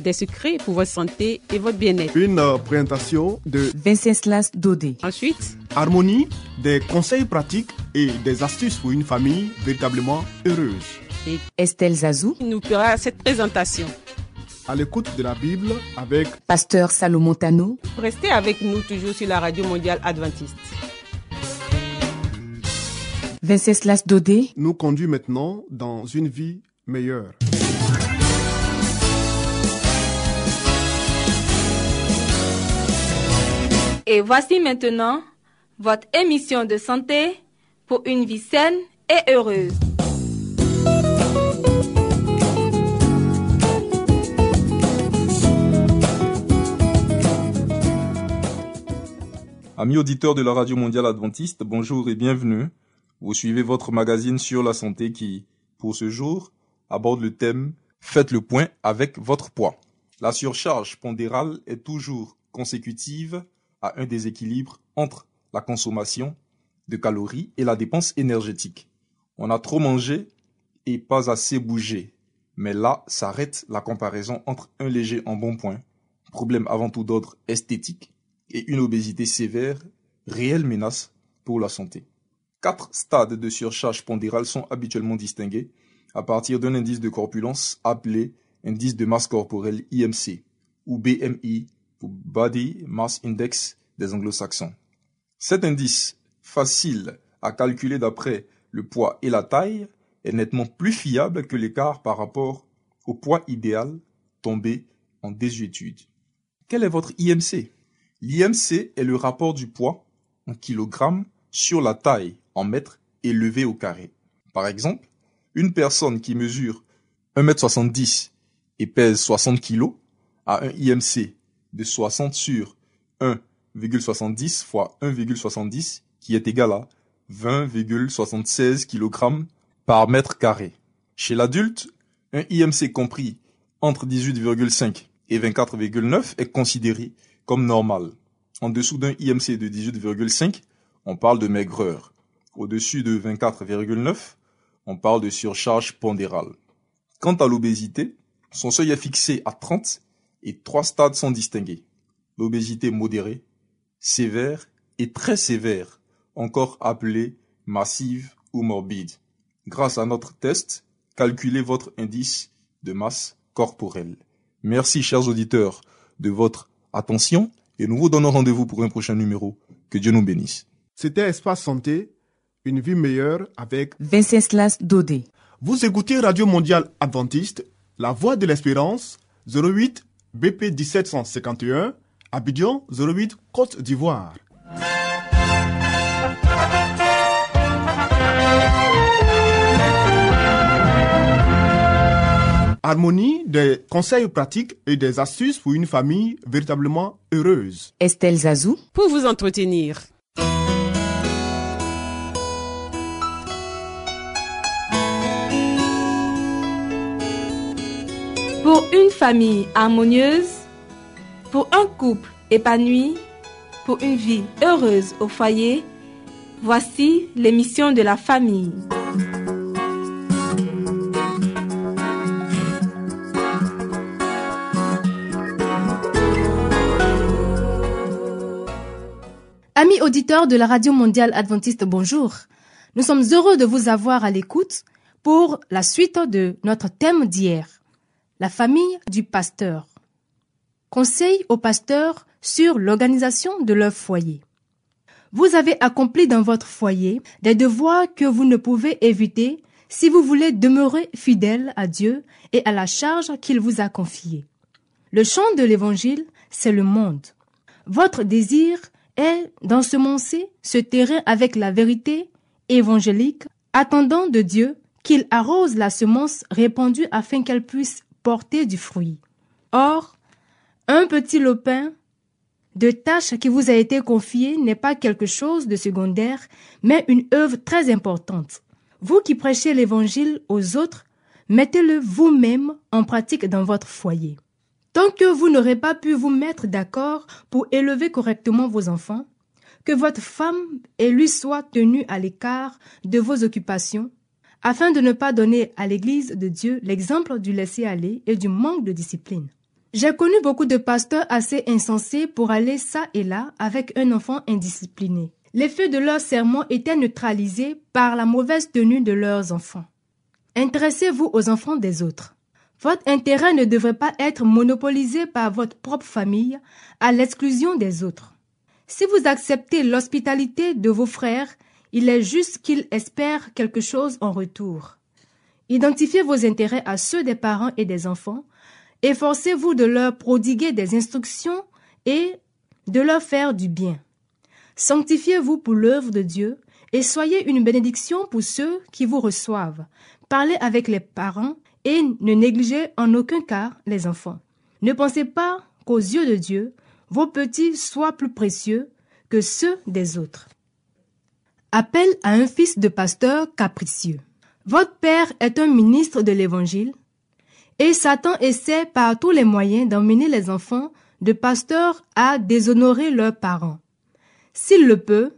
Des secrets pour votre santé et votre bien-être. une euh, présentation de Venceslas Dodé. Ensuite, Harmonie, des conseils pratiques et des astuces pour une famille véritablement heureuse. Estelle Zazou, nous fera cette présentation. À l'écoute de la Bible avec Pasteur Salomon Tano, Restez avec nous toujours sur la radio mondiale adventiste. Venceslas Dodé, nous conduit maintenant dans une vie meilleure. Et voici maintenant votre émission de santé pour une vie saine et heureuse. Amis auditeurs de la Radio Mondiale Adventiste, bonjour et bienvenue. Vous suivez votre magazine sur la santé qui, pour ce jour, aborde le thème Faites le point avec votre poids. La surcharge pondérale est toujours consécutive à un déséquilibre entre la consommation de calories et la dépense énergétique. On a trop mangé et pas assez bougé. Mais là s'arrête la comparaison entre un léger embonpoint, problème avant tout d'ordre esthétique, et une obésité sévère, réelle menace pour la santé. Quatre stades de surcharge pondérale sont habituellement distingués à partir d'un indice de corpulence appelé indice de masse corporelle IMC ou BMI Body Mass Index des anglo-saxons. Cet indice, facile à calculer d'après le poids et la taille, est nettement plus fiable que l'écart par rapport au poids idéal tombé en désuétude. Quel est votre IMC L'IMC est le rapport du poids en kilogrammes sur la taille en mètres élevé au carré. Par exemple, une personne qui mesure 1m70 et pèse 60 kg a un IMC de 60 sur 1,70 fois 1,70 qui est égal à 20,76 kg par mètre carré. Chez l'adulte, un IMC compris entre 18,5 et 24,9 est considéré comme normal. En dessous d'un IMC de 18,5, on parle de maigreur. Au-dessus de 24,9, on parle de surcharge pondérale. Quant à l'obésité, son seuil est fixé à 30 et trois stades sont distingués. L'obésité modérée, sévère et très sévère, encore appelée massive ou morbide. Grâce à notre test, calculez votre indice de masse corporelle. Merci chers auditeurs de votre attention et nous vous donnons rendez-vous pour un prochain numéro. Que Dieu nous bénisse. C'était Espace Santé, une vie meilleure avec Venceslas Dodé. Vous écoutez Radio Mondiale Adventiste, La Voix de l'Espérance, 08 BP 1751, Abidjan 08 Côte d'Ivoire. Harmonie, des conseils pratiques et des astuces pour une famille véritablement heureuse. Estelle Zazou, Pour vous entretenir, Pour une famille harmonieuse, pour un couple épanoui, pour une vie heureuse au foyer, voici l'émission de la famille. Amis auditeurs de la Radio Mondiale Adventiste, bonjour. Nous sommes heureux de vous avoir à l'écoute pour la suite de notre thème d'hier, la famille du pasteur. Conseil aux pasteurs sur l'organisation de leur foyer. Vous avez accompli dans votre foyer des devoirs que vous ne pouvez éviter si vous voulez demeurer fidèle à Dieu et à la charge qu'il vous a confiée. Le champ de l'Évangile, c'est le monde. Votre désir est d'ensemencer ce terrain avec la vérité évangélique, attendant de Dieu qu'il arrose la semence répandue afin qu'elle puisse du fruit. Or, un petit lopin de tâche qui vous a été confié n'est pas quelque chose de secondaire, mais une œuvre très importante. Vous qui prêchez l'évangile aux autres, mettez-le vous-même en pratique dans votre foyer. Tant que vous n'aurez pas pu vous mettre d'accord pour élever correctement vos enfants, que votre femme et lui soient tenus à l'écart de vos occupations, afin de ne pas donner à l'Église de Dieu l'exemple du laisser-aller et du manque de discipline. J'ai connu beaucoup de pasteurs assez insensés pour aller ça et là avec un enfant indiscipliné. L'effet de leur sermon était neutralisé par la mauvaise tenue de leurs enfants. Intéressez-vous aux enfants des autres. Votre intérêt ne devrait pas être monopolisé par votre propre famille à l'exclusion des autres. Si vous acceptez l'hospitalité de vos frères, il est juste qu'ils espèrent quelque chose en retour. Identifiez vos intérêts à ceux des parents et des enfants Efforcez-vous de leur prodiguer des instructions et de leur faire du bien. Sanctifiez-vous pour l'œuvre de Dieu et soyez une bénédiction pour ceux qui vous reçoivent. Parlez avec les parents et ne négligez en aucun cas les enfants. Ne pensez pas qu'aux yeux de Dieu, vos petits soient plus précieux que ceux des autres. Appel à un fils de pasteur capricieux. Votre père est un ministre de l'Évangile et Satan essaie par tous les moyens d'emmener les enfants de pasteurs à déshonorer leurs parents. S'il le peut,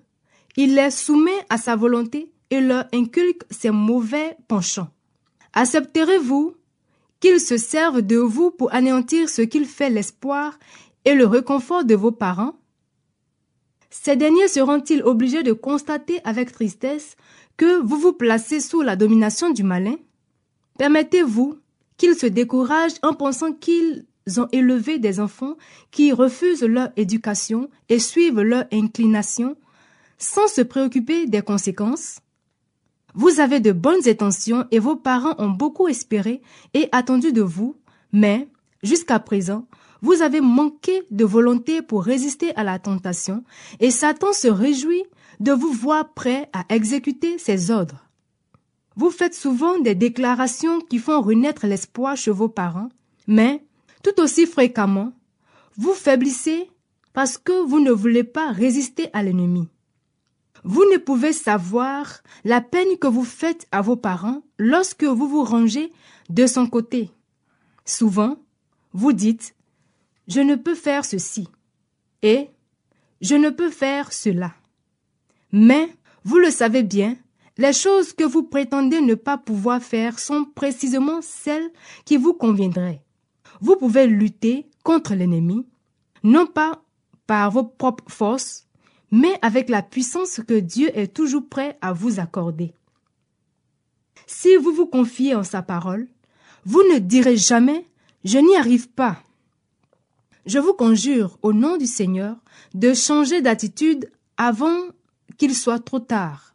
il les soumet à sa volonté et leur inculque ses mauvais penchants. Accepterez-vous qu'ils se servent de vous pour anéantir ce qu'il fait l'espoir et le réconfort de vos parents? Ces derniers seront-ils obligés de constater avec tristesse que vous vous placez sous la domination du malin? Permettez-vous qu'ils se découragent en pensant qu'ils ont élevé des enfants qui refusent leur éducation et suivent leur inclination sans se préoccuper des conséquences? Vous avez de bonnes intentions et vos parents ont beaucoup espéré et attendu de vous, mais, jusqu'à présent, vous avez manqué de volonté pour résister à la tentation et Satan se réjouit de vous voir prêt à exécuter ses ordres. Vous faites souvent des déclarations qui font renaître l'espoir chez vos parents, mais tout aussi fréquemment, vous faiblissez parce que vous ne voulez pas résister à l'ennemi. Vous ne pouvez savoir la peine que vous faites à vos parents lorsque vous vous rangez de son côté. Souvent, vous dites Je ne peux faire ceci et Je ne peux faire cela. Mais, vous le savez bien, les choses que vous prétendez ne pas pouvoir faire sont précisément celles qui vous conviendraient. Vous pouvez lutter contre l'ennemi, non pas par vos propres forces, mais avec la puissance que Dieu est toujours prêt à vous accorder. Si vous vous confiez en sa parole, vous ne direz jamais Je n'y arrive pas. Je vous conjure au nom du Seigneur de changer d'attitude avant qu'il soit trop tard.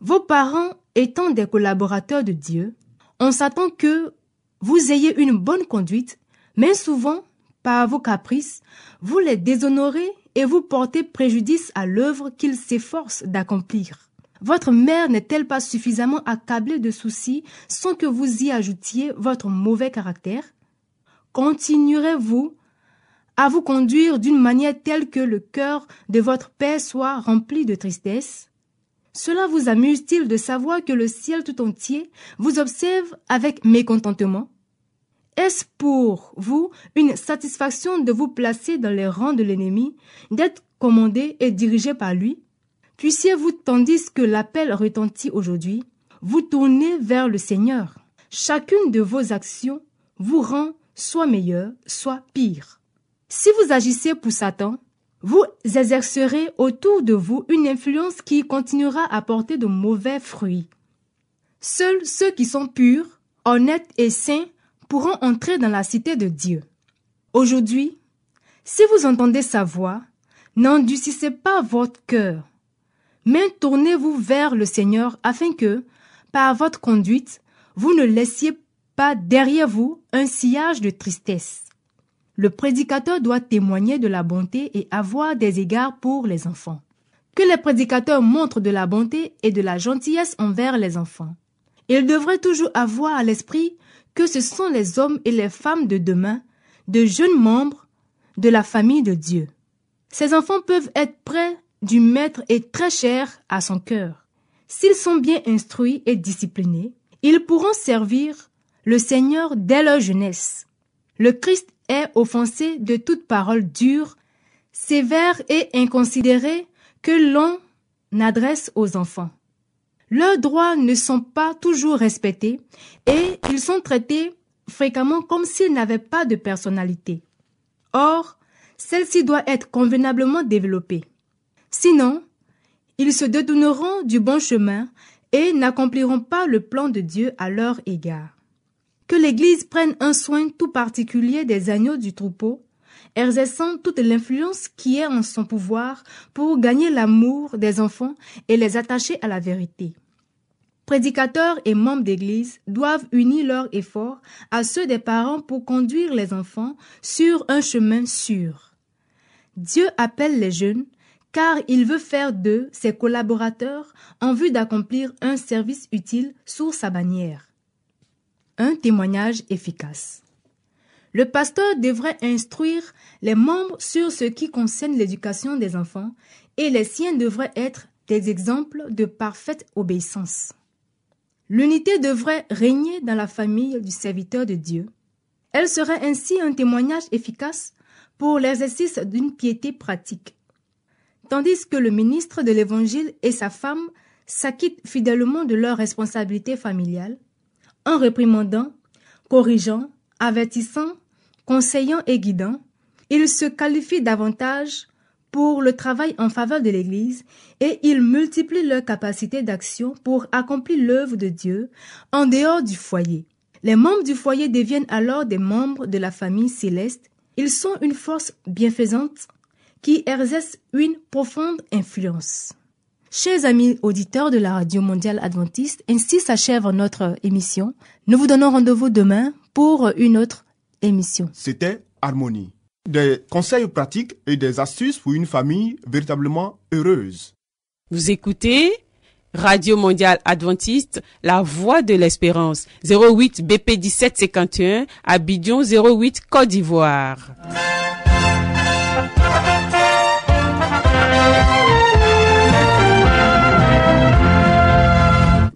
Vos parents étant des collaborateurs de Dieu, on s'attend que vous ayez une bonne conduite, mais souvent, par vos caprices, vous les déshonorez et vous portez préjudice à l'œuvre qu'ils s'efforcent d'accomplir. Votre mère n'est-elle pas suffisamment accablée de soucis sans que vous y ajoutiez votre mauvais caractère? Continuerez-vous à vous conduire d'une manière telle que le cœur de votre père soit rempli de tristesse cela vous amuse-t-il de savoir que le ciel tout entier vous observe avec mécontentement? Est-ce pour vous une satisfaction de vous placer dans les rangs de l'ennemi, d'être commandé et dirigé par lui? Puissiez-vous, tandis que l'appel retentit aujourd'hui, vous tourner vers le Seigneur. Chacune de vos actions vous rend soit meilleure, soit pire. Si vous agissez pour Satan, vous exercerez autour de vous une influence qui continuera à porter de mauvais fruits. Seuls ceux qui sont purs, honnêtes et saints pourront entrer dans la cité de Dieu. Aujourd'hui, si vous entendez sa voix, n'endurcissez pas votre cœur, mais tournez-vous vers le Seigneur afin que, par votre conduite, vous ne laissiez pas derrière vous un sillage de tristesse. Le prédicateur doit témoigner de la bonté et avoir des égards pour les enfants. Que les prédicateurs montrent de la bonté et de la gentillesse envers les enfants. Ils devraient toujours avoir à l'esprit que ce sont les hommes et les femmes de demain, de jeunes membres de la famille de Dieu. Ces enfants peuvent être près du Maître et très chers à son cœur. S'ils sont bien instruits et disciplinés, ils pourront servir le Seigneur dès leur jeunesse. Le Christ est offensé de toute parole dure, sévère et inconsidérée que l'on adresse aux enfants. Leurs droits ne sont pas toujours respectés et ils sont traités fréquemment comme s'ils n'avaient pas de personnalité. Or, celle-ci doit être convenablement développée. Sinon, ils se détourneront du bon chemin et n'accompliront pas le plan de Dieu à leur égard. Que l'Église prenne un soin tout particulier des agneaux du troupeau, exerçant toute l'influence qui est en son pouvoir pour gagner l'amour des enfants et les attacher à la vérité. Prédicateurs et membres d'Église doivent unir leurs efforts à ceux des parents pour conduire les enfants sur un chemin sûr. Dieu appelle les jeunes car il veut faire d'eux ses collaborateurs en vue d'accomplir un service utile sous sa bannière. Un témoignage efficace. Le pasteur devrait instruire les membres sur ce qui concerne l'éducation des enfants et les siens devraient être des exemples de parfaite obéissance. L'unité devrait régner dans la famille du serviteur de Dieu. Elle serait ainsi un témoignage efficace pour l'exercice d'une piété pratique tandis que le ministre de l'Évangile et sa femme s'acquittent fidèlement de leurs responsabilités familiales, en réprimandant, corrigeant, avertissant, conseillant et guidant, ils se qualifient davantage pour le travail en faveur de l'Église et ils multiplient leurs capacités d'action pour accomplir l'œuvre de Dieu en dehors du foyer. Les membres du foyer deviennent alors des membres de la famille céleste. Ils sont une force bienfaisante qui exerce une profonde influence. Chers amis auditeurs de la Radio Mondiale Adventiste, ainsi s'achève notre émission. Nous vous donnons rendez-vous demain pour une autre émission. C'était Harmonie. Des conseils pratiques et des astuces pour une famille véritablement heureuse. Vous écoutez Radio Mondiale Adventiste, la voix de l'espérance. 08 BP 1751, Abidjan 08 Côte d'Ivoire.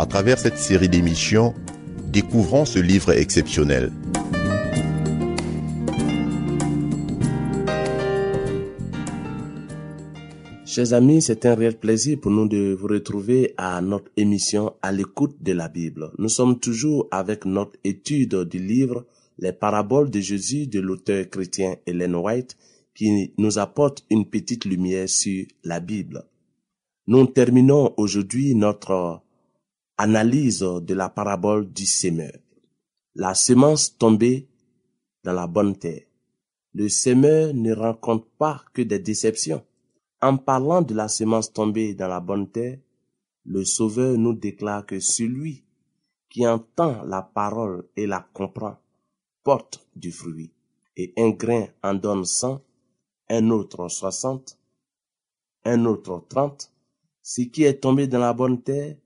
À travers cette série d'émissions, découvrons ce livre exceptionnel. Chers amis, c'est un réel plaisir pour nous de vous retrouver à notre émission à l'écoute de la Bible. Nous sommes toujours avec notre étude du livre Les paraboles de Jésus de l'auteur chrétien Ellen White qui nous apporte une petite lumière sur la Bible. Nous terminons aujourd'hui notre analyse de la parabole du semeur. La semence tombée dans la bonne terre. Le semeur ne rencontre pas que des déceptions. En parlant de la semence tombée dans la bonne terre, le Sauveur nous déclare que celui qui entend la parole et la comprend porte du fruit. Et un grain en donne cent, un autre soixante, un autre trente. Ce qui est tombé dans la bonne terre,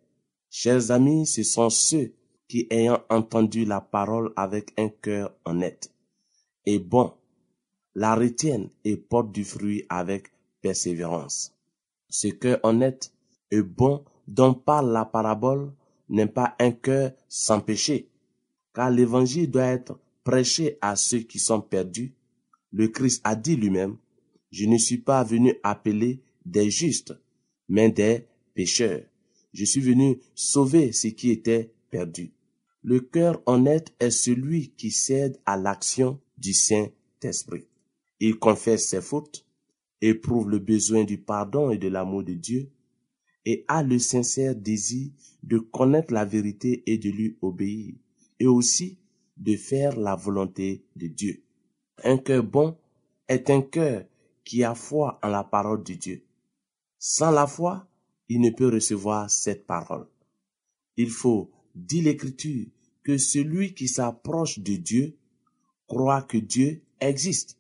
chers amis, ce sont ceux qui, ayant entendu la parole avec un cœur honnête et bon, la retiennent et portent du fruit avec persévérance. Ce cœur honnête et bon dont parle la parabole n'est pas un cœur sans péché, car l'évangile doit être prêché à ceux qui sont perdus. Le Christ a dit lui-même, je ne suis pas venu appeler des justes, mais des pécheurs. Je suis venu sauver ce qui était perdu. Le cœur honnête est celui qui cède à l'action du Saint-Esprit. Il confesse ses fautes, éprouve le besoin du pardon et de l'amour de Dieu, et a le sincère désir de connaître la vérité et de lui obéir, et aussi de faire la volonté de Dieu. Un cœur bon est un cœur qui a foi en la parole de Dieu. Sans la foi, il ne peut recevoir cette parole. Il faut, dit l'Écriture, que celui qui s'approche de Dieu croit que Dieu existe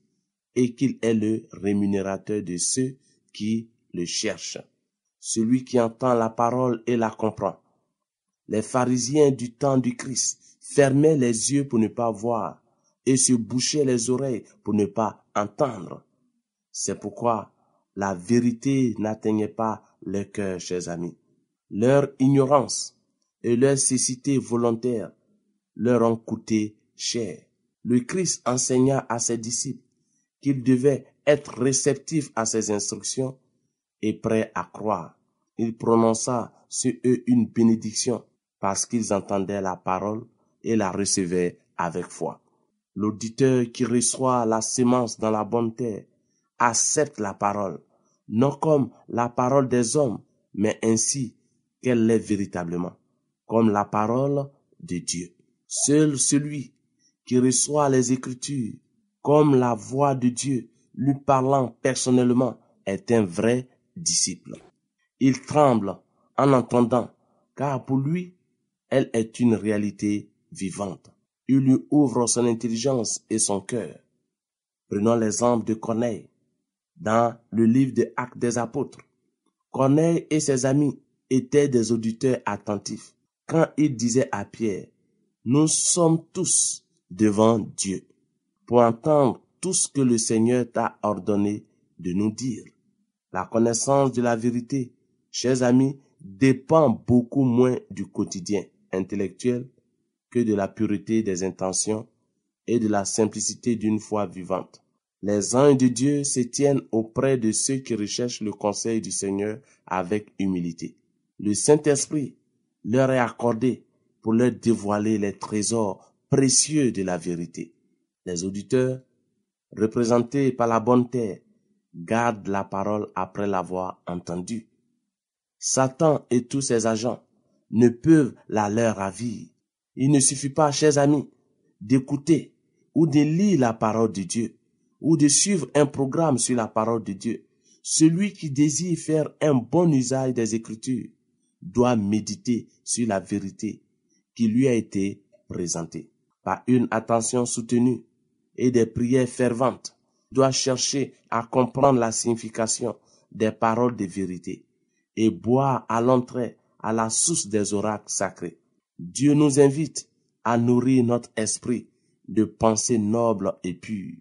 et qu'il est le rémunérateur de ceux qui le cherchent. Celui qui entend la parole et la comprend. Les pharisiens du temps du Christ fermaient les yeux pour ne pas voir et se bouchaient les oreilles pour ne pas entendre. C'est pourquoi la vérité n'atteignait pas leur cœur, chers amis. Leur ignorance et leur cécité volontaire leur ont coûté cher. Le Christ enseigna à ses disciples qu'ils devaient être réceptifs à ses instructions et prêts à croire. Il prononça sur eux une bénédiction parce qu'ils entendaient la parole et la recevaient avec foi. L'auditeur qui reçoit la sémence dans la bonne terre accepte la parole, non comme la parole des hommes, mais ainsi qu'elle l'est véritablement, comme la parole de Dieu. Seul celui qui reçoit les Écritures comme la voix de Dieu lui parlant personnellement est un vrai disciple. Il tremble en entendant, car pour lui, elle est une réalité vivante. Il lui ouvre son intelligence et son cœur. Prenons l'exemple de Corneille dans le livre des Actes des Apôtres. Corneille et ses amis étaient des auditeurs attentifs quand il disait à Pierre, nous sommes tous devant Dieu pour entendre tout ce que le Seigneur t'a ordonné de nous dire. La connaissance de la vérité, chers amis, dépend beaucoup moins du quotidien intellectuel que de la pureté des intentions et de la simplicité d'une foi vivante. Les anges de Dieu se tiennent auprès de ceux qui recherchent le conseil du Seigneur avec humilité. Le Saint-Esprit leur est accordé pour leur dévoiler les trésors précieux de la vérité. Les auditeurs, représentés par la bonne terre, gardent la parole après l'avoir entendue. Satan et tous ses agents ne peuvent la leur ravir. Il ne suffit pas, chers amis, d'écouter ou de lire la parole de Dieu ou de suivre un programme sur la parole de Dieu. Celui qui désire faire un bon usage des Écritures doit méditer sur la vérité qui lui a été présentée. Par une attention soutenue et des prières ferventes, doit chercher à comprendre la signification des paroles de vérité et boire à l'entrée à la source des oracles sacrés. Dieu nous invite à nourrir notre esprit de pensées nobles et pures.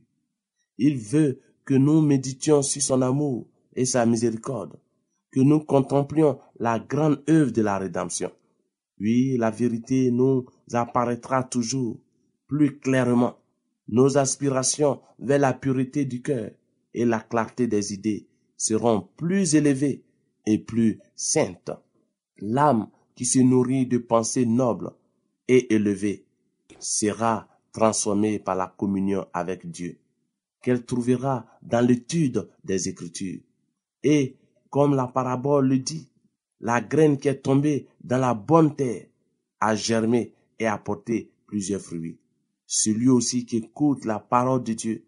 Il veut que nous méditions sur son amour et sa miséricorde, que nous contemplions la grande œuvre de la rédemption. Oui, la vérité nous apparaîtra toujours plus clairement. Nos aspirations vers la pureté du cœur et la clarté des idées seront plus élevées et plus saintes. L'âme qui se nourrit de pensées nobles et élevées sera transformée par la communion avec Dieu, qu'elle trouvera dans l'étude des Écritures. Et, comme la parabole le dit, la graine qui est tombée dans la bonne terre a germé et apporté plusieurs fruits. Celui aussi qui écoute la parole de Dieu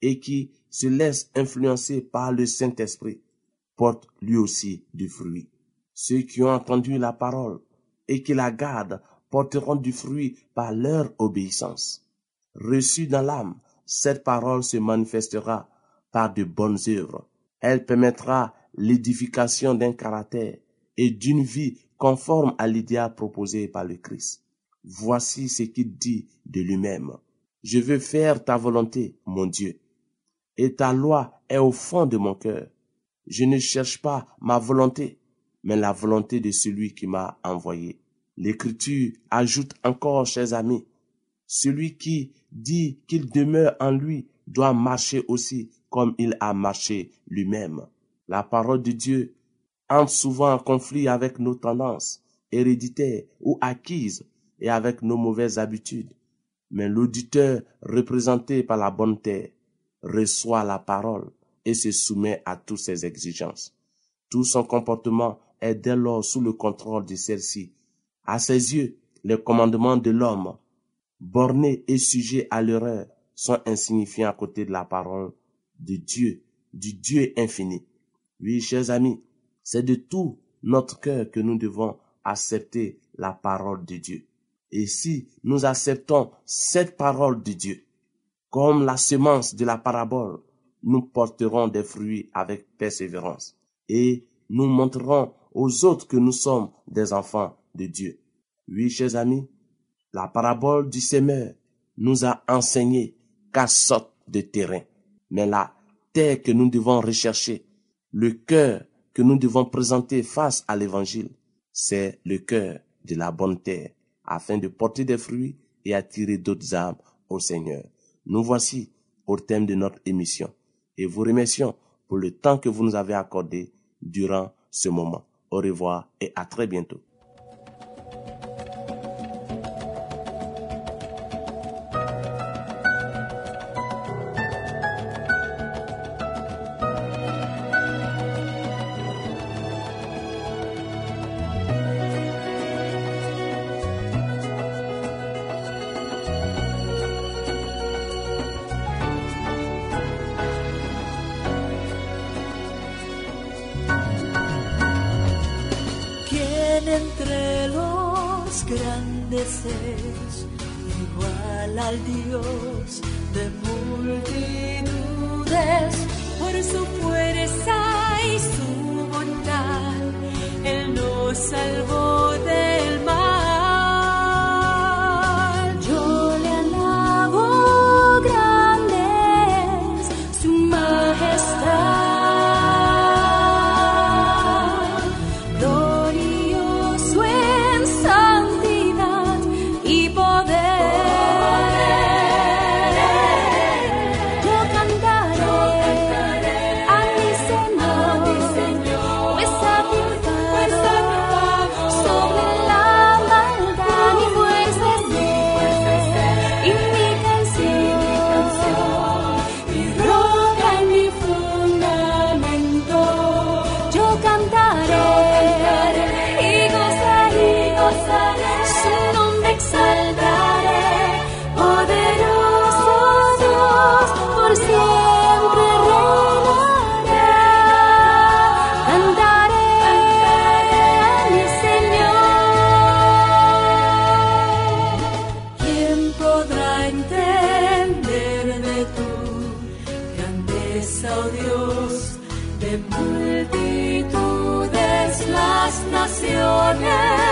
et qui se laisse influencer par le Saint-Esprit porte lui aussi du fruit. Ceux qui ont entendu la parole et qui la gardent porteront du fruit par leur obéissance. Reçue dans l'âme, cette parole se manifestera par de bonnes œuvres. Elle permettra l'édification d'un caractère et d'une vie conforme à l'idéal proposé par le Christ. Voici ce qu'il dit de lui-même. Je veux faire ta volonté, mon Dieu, et ta loi est au fond de mon cœur. Je ne cherche pas ma volonté, mais la volonté de celui qui m'a envoyé. L'Écriture ajoute encore, chers amis, celui qui dit qu'il demeure en lui doit marcher aussi comme il a marché lui-même. La parole de Dieu entre souvent en conflit avec nos tendances héréditaires ou acquises et avec nos mauvaises habitudes. Mais l'auditeur représenté par la bonne terre reçoit la parole et se soumet à toutes ses exigences. Tout son comportement est dès lors sous le contrôle de celle-ci. À ses yeux, les commandements de l'homme, bornés et sujets à l'erreur, sont insignifiants à côté de la parole de Dieu, du Dieu infini. Oui, chers amis, c'est de tout notre cœur que nous devons accepter la parole de Dieu. Et si nous acceptons cette parole de Dieu, comme la semence de la parabole, nous porterons des fruits avec persévérance et nous montrerons aux autres que nous sommes des enfants de Dieu. Oui, chers amis, la parabole du semeur nous a enseigné quelle sorte de terrain. Mais la terre que nous devons rechercher, le cœur que nous devons présenter face à l'évangile, c'est le cœur de la bonne terre, afin de porter des fruits et attirer d'autres âmes au Seigneur. Nous voici au thème de notre émission et vous remercions pour le temps que vous nous avez accordé durant ce moment. Au revoir et à très bientôt. Igual al Dios de multitudes? Por su fuerza y su bondad, Él nos salvó Dios, de multitudes las naciones